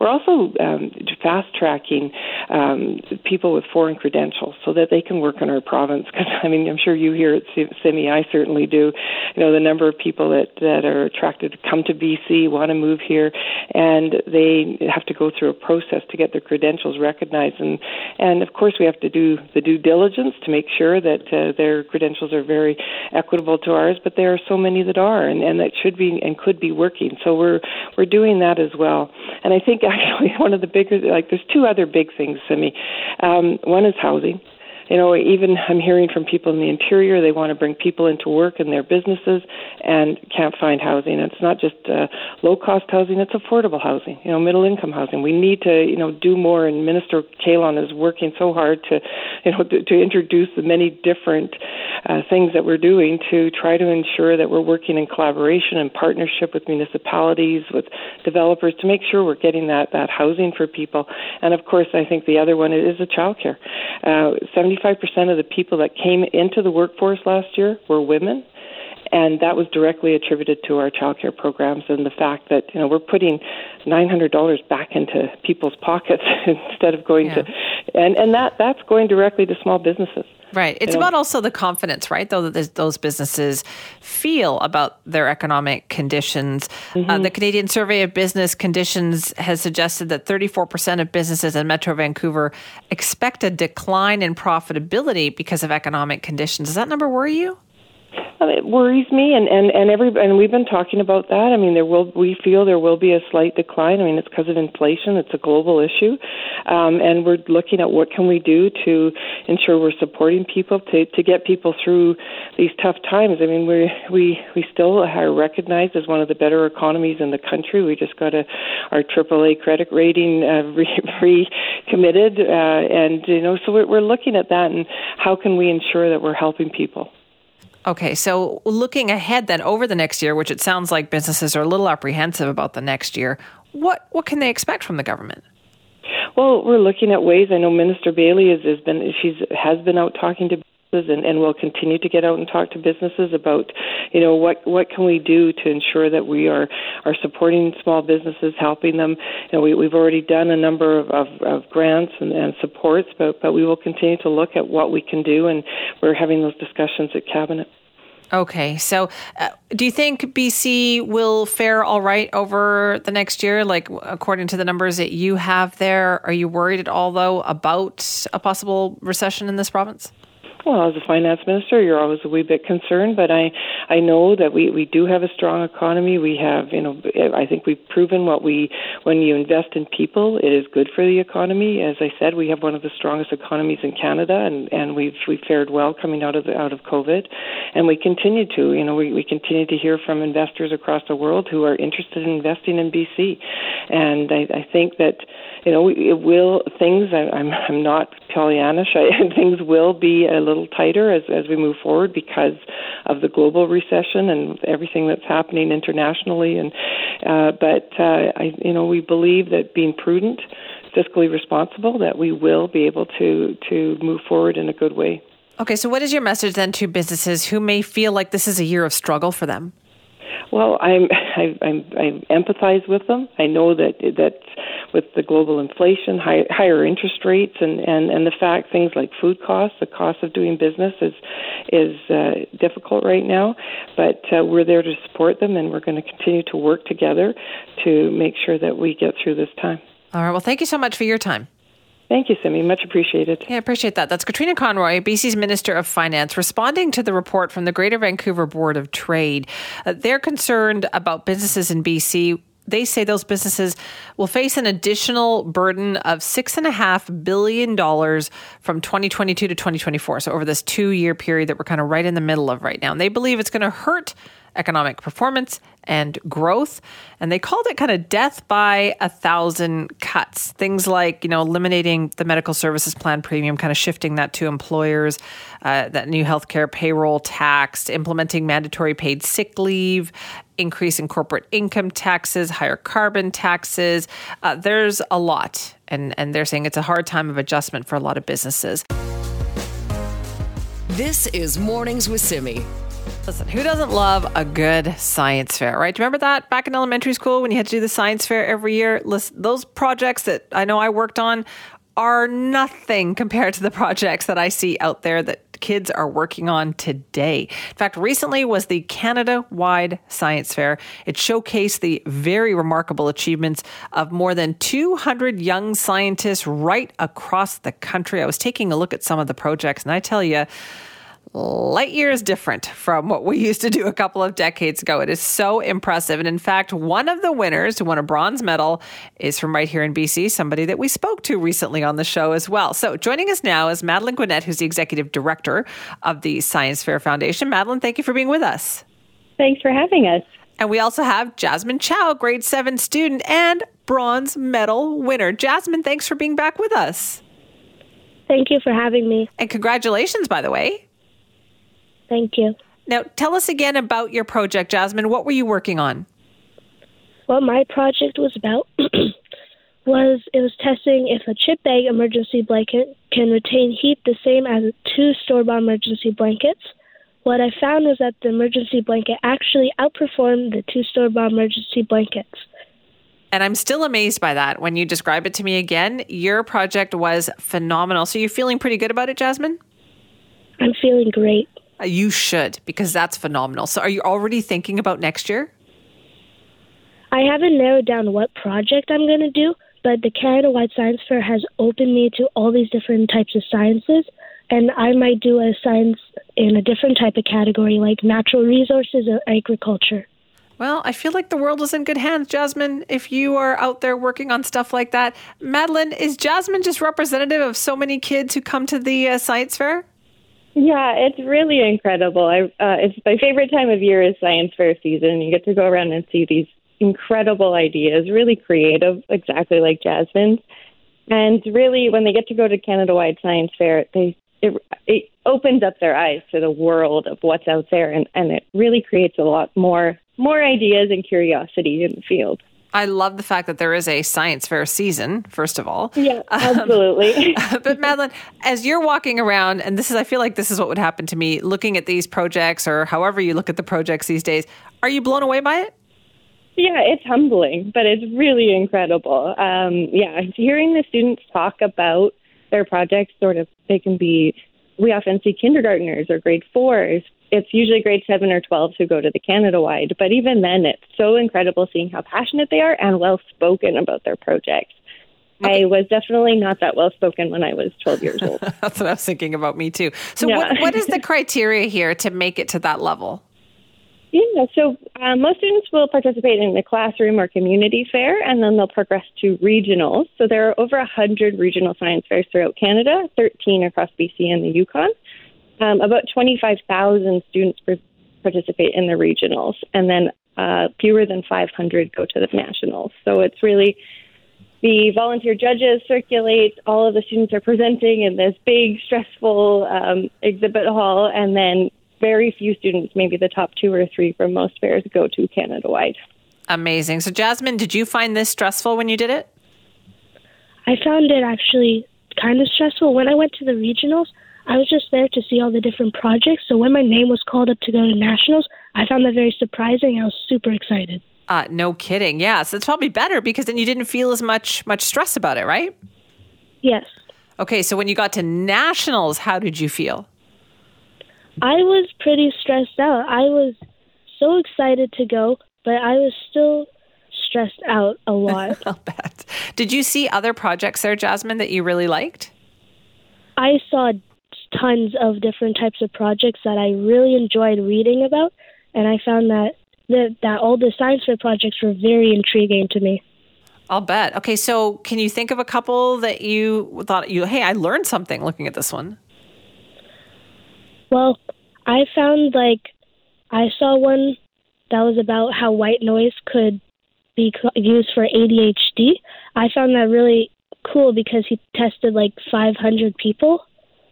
We're also um, fast tracking um, people with foreign credentials so that they can work in our province. Because I mean, I'm sure you here at Simi, I certainly do. You know, the number of people that that are attracted to come to BC, want to move here, and they have to go through a process to get their credentials recognized. And and of course, we have to do the due diligence to make sure that uh, their credentials are very equitable to ours. But there are so many that are, and and that should be and could be working. So we're we're doing that as well. And I think actually one of the bigger like there's two other big things me. Um, one is housing you know, even I'm hearing from people in the interior, they want to bring people into work in their businesses and can't find housing. It's not just uh, low cost housing, it's affordable housing, you know, middle income housing. We need to, you know, do more and Minister Kahlon is working so hard to, you know, to, to introduce the many different uh, things that we're doing to try to ensure that we're working in collaboration and partnership with municipalities, with developers to make sure we're getting that, that housing for people. And of course, I think the other one is the childcare. Uh, 75% of the people that came into the workforce last year were women and that was directly attributed to our childcare programs and the fact that you know we're putting nine hundred dollars back into people's pockets instead of going yeah. to and and that that's going directly to small businesses right it's you about know? also the confidence right though that those businesses feel about their economic conditions uh, mm-hmm. uh, the canadian survey of business conditions has suggested that 34% of businesses in metro vancouver expect a decline in profitability because of economic conditions does that number worry you it worries me, and and and every and we've been talking about that. I mean, there will we feel there will be a slight decline. I mean, it's because of inflation. It's a global issue, um, and we're looking at what can we do to ensure we're supporting people to to get people through these tough times. I mean, we we we still are recognized as one of the better economies in the country. We just got a our AAA credit rating uh, re, committed, uh, and you know, so we're, we're looking at that and how can we ensure that we're helping people. Okay, so looking ahead then over the next year, which it sounds like businesses are a little apprehensive about the next year, what what can they expect from the government? Well, we're looking at ways. I know Minister Bailey has, been she's has been out talking to and, and we'll continue to get out and talk to businesses about, you know, what what can we do to ensure that we are are supporting small businesses, helping them. You know, we, we've already done a number of, of, of grants and, and supports, but but we will continue to look at what we can do, and we're having those discussions at cabinet. Okay, so uh, do you think BC will fare all right over the next year? Like, according to the numbers that you have there, are you worried at all, though, about a possible recession in this province? Well, as a finance minister, you're always a wee bit concerned, but I, I know that we, we do have a strong economy. We have, you know, I think we've proven what we, when you invest in people, it is good for the economy. As I said, we have one of the strongest economies in Canada, and, and we've we've fared well coming out of the, out of COVID, and we continue to. You know, we, we continue to hear from investors across the world who are interested in investing in BC, and I, I think that you know, it will things. I, I'm I'm not Pollyannish. I, things will be a little tighter as as we move forward because of the global recession and everything that's happening internationally. And uh, but uh, I, you know, we believe that being prudent, fiscally responsible, that we will be able to to move forward in a good way. Okay, so what is your message then to businesses who may feel like this is a year of struggle for them? Well, I'm, I, I'm, I empathize with them. I know that that with the global inflation, high, higher interest rates, and, and, and the fact things like food costs, the cost of doing business is is uh, difficult right now. But uh, we're there to support them, and we're going to continue to work together to make sure that we get through this time. All right. Well, thank you so much for your time. Thank you, Simi. Much appreciated. Yeah, I appreciate that. That's Katrina Conroy, BC's Minister of Finance, responding to the report from the Greater Vancouver Board of Trade. Uh, they're concerned about businesses in BC they say those businesses will face an additional burden of $6.5 billion from 2022 to 2024. So, over this two year period that we're kind of right in the middle of right now. And they believe it's going to hurt economic performance and growth. And they called it kind of death by a thousand cuts. Things like, you know, eliminating the medical services plan premium, kind of shifting that to employers, uh, that new healthcare payroll tax, implementing mandatory paid sick leave, increase in corporate income taxes, higher carbon taxes. Uh, there's a lot. And, and they're saying it's a hard time of adjustment for a lot of businesses. This is Mornings with Simi. Listen, who doesn't love a good science fair, right? Do you remember that back in elementary school when you had to do the science fair every year? Listen, those projects that I know I worked on are nothing compared to the projects that I see out there that kids are working on today. In fact, recently was the Canada wide science fair. It showcased the very remarkable achievements of more than 200 young scientists right across the country. I was taking a look at some of the projects, and I tell you, light years different from what we used to do a couple of decades ago. It is so impressive. And in fact, one of the winners who won a bronze medal is from right here in BC, somebody that we spoke to recently on the show as well. So joining us now is Madeleine Guenette, who's the executive director of the Science Fair Foundation. Madeleine, thank you for being with us. Thanks for having us. And we also have Jasmine Chow, grade seven student and bronze medal winner. Jasmine, thanks for being back with us. Thank you for having me. And congratulations, by the way. Thank you. Now, tell us again about your project, Jasmine. What were you working on? What my project was about was it was testing if a chip bag emergency blanket can retain heat the same as two store-bought emergency blankets. What I found was that the emergency blanket actually outperformed the two store-bought emergency blankets. And I'm still amazed by that. When you describe it to me again, your project was phenomenal. So you're feeling pretty good about it, Jasmine? I'm feeling great. Uh, You should, because that's phenomenal. So, are you already thinking about next year? I haven't narrowed down what project I'm going to do, but the Canada Wide Science Fair has opened me to all these different types of sciences, and I might do a science in a different type of category like natural resources or agriculture. Well, I feel like the world is in good hands, Jasmine, if you are out there working on stuff like that. Madeleine, is Jasmine just representative of so many kids who come to the uh, science fair? Yeah, it's really incredible. I, uh, it's my favorite time of year is science fair season. You get to go around and see these incredible ideas, really creative, exactly like Jasmine's. And really, when they get to go to Canada Wide Science Fair, they it, it opens up their eyes to the world of what's out there, and, and it really creates a lot more more ideas and curiosity in the field. I love the fact that there is a science fair season, first of all. Yeah, absolutely. Um, but Madeleine, as you're walking around, and this is, I feel like this is what would happen to me looking at these projects or however you look at the projects these days, are you blown away by it? Yeah, it's humbling, but it's really incredible. Um, yeah, hearing the students talk about their projects, sort of, they can be, we often see kindergartners or grade fours. It's usually grade seven or 12 who go to the Canada wide, but even then, it's so incredible seeing how passionate they are and well spoken about their projects. I was definitely not that well spoken when I was 12 years old. That's what I was thinking about me too. So, Yeah. what, what is the criteria here to make it to that level? Yeah, so uh, most students will participate in the classroom or community fair, and then they'll progress to regionals. So there are over 100 regional science fairs throughout Canada, 13 across BC and the Yukon. Um, about 25,000 students per- participate in the regionals, and then uh, fewer than 500 go to the nationals. So it's really the volunteer judges circulate. All of the students are presenting in this big, stressful um, exhibit hall, and then very few students, maybe the top two or three from most fairs, go to Canada wide. Amazing. So, Jasmine, did you find this stressful when you did it? I found it actually kind of stressful. When I went to the regionals, I was just there to see all the different projects. So when my name was called up to go to nationals, I found that very surprising. I was super excited. Uh, no kidding. Yeah, so it's probably better because then you didn't feel as much much stress about it, right? Yes. Okay, so when you got to nationals, how did you feel? I was pretty stressed out. I was so excited to go, but I was still stressed out a lot. I'll bet. Did you see other projects there, Jasmine, that you really liked? I saw tons of different types of projects that I really enjoyed reading about, and I found that that, that all the science fair projects were very intriguing to me. I'll bet. Okay, so can you think of a couple that you thought you, hey, I learned something looking at this one? Well, I found like I saw one that was about how white noise could be used for ADHD. I found that really cool because he tested like 500 people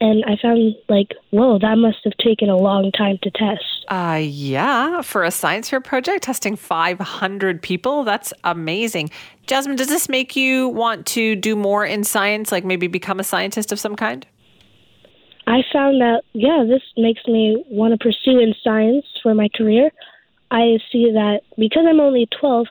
and I found like, whoa, that must have taken a long time to test. Uh, yeah, for a science fair project, testing 500 people, that's amazing. Jasmine, does this make you want to do more in science, like maybe become a scientist of some kind? I found that, yeah, this makes me want to pursue in science for my career. I see that because I'm only 12,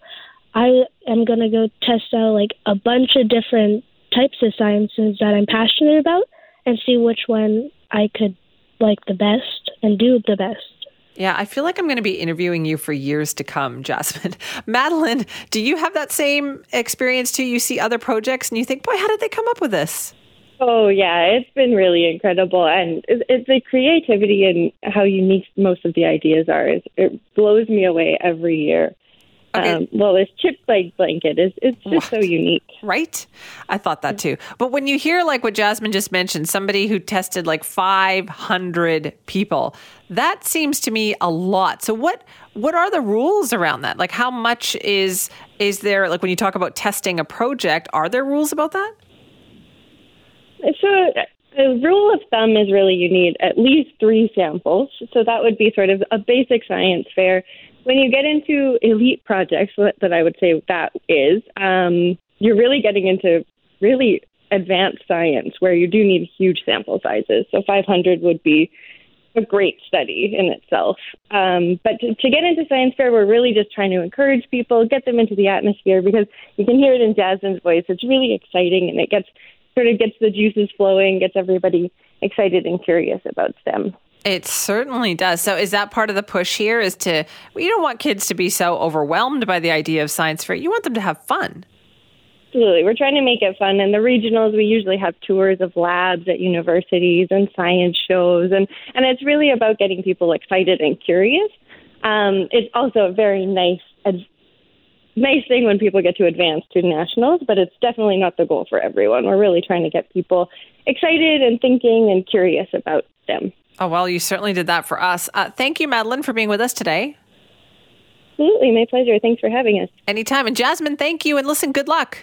I am going to go test out like a bunch of different types of sciences that I'm passionate about and see which one I could like the best and do the best. Yeah, I feel like I'm going to be interviewing you for years to come, Jasmine. Madeleine, do you have that same experience too? You see other projects and you think, boy, how did they come up with this? Oh yeah, it's been really incredible, and it's, it's the creativity and how unique most of the ideas are. It blows me away every year. Okay. Um, well, this chip bag blanket is it's just what? so unique, right? I thought that too. But when you hear like what Jasmine just mentioned, somebody who tested like 500 people, that seems to me a lot. So what what are the rules around that? Like, how much is is there? Like when you talk about testing a project, are there rules about that? So the rule of thumb is really you need at least three samples. So that would be sort of a basic science fair when you get into elite projects, that I would say that is, um, you're really getting into really advanced science where you do need huge sample sizes. So 500 would be a great study in itself. Um, but to, to, get into science fair, we're really just trying to encourage people, get them into the atmosphere because you can hear it in Jasmine's voice. It's really exciting and it gets sort of gets the juices flowing, gets everybody excited and curious about STEM. It certainly does. So, is that part of the push here? Is to you don't want kids to be so overwhelmed by the idea of science fair. You want them to have fun. Absolutely, we're trying to make it fun. And the regionals, we usually have tours of labs at universities and science shows, and and it's really about getting people excited and curious. Um, it's also a very nice nice thing when people get to advance to nationals, but it's definitely not the goal for everyone. We're really trying to get people excited and thinking and curious about them. Oh, well, you certainly did that for us. Uh, thank you, Madeleine, for being with us today. Absolutely. My pleasure. Thanks for having us. Anytime. And Jasmine, thank you. And listen, good luck.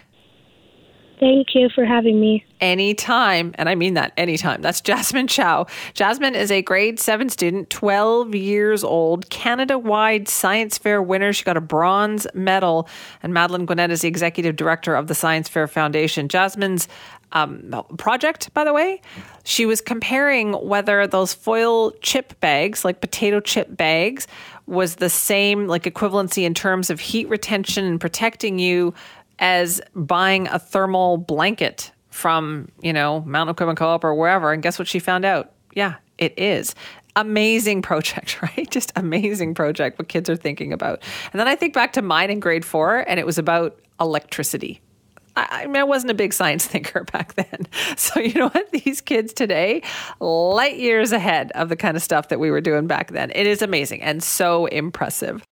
Thank you for having me. Anytime. And I mean that anytime. That's Jasmine Chow. Jasmine is a grade seven student, 12 years old, Canada wide science fair winner. She got a bronze medal. And Madeleine Guenette is the executive director of the Science Fair Foundation. Jasmine's um, project, by the way, she was comparing whether those foil chip bags, like potato chip bags, was the same, like equivalency in terms of heat retention and protecting you as buying a thermal blanket from, you know, Mountain Equipment Co-op or wherever. And guess what she found out? Yeah, it is. Amazing project, right? Just amazing project what kids are thinking about. And then I think back to mine in grade four, and it was about electricity. I, I mean, I wasn't a big science thinker back then. So, you know what? These kids today, light years ahead of the kind of stuff that we were doing back then. It is amazing and so impressive.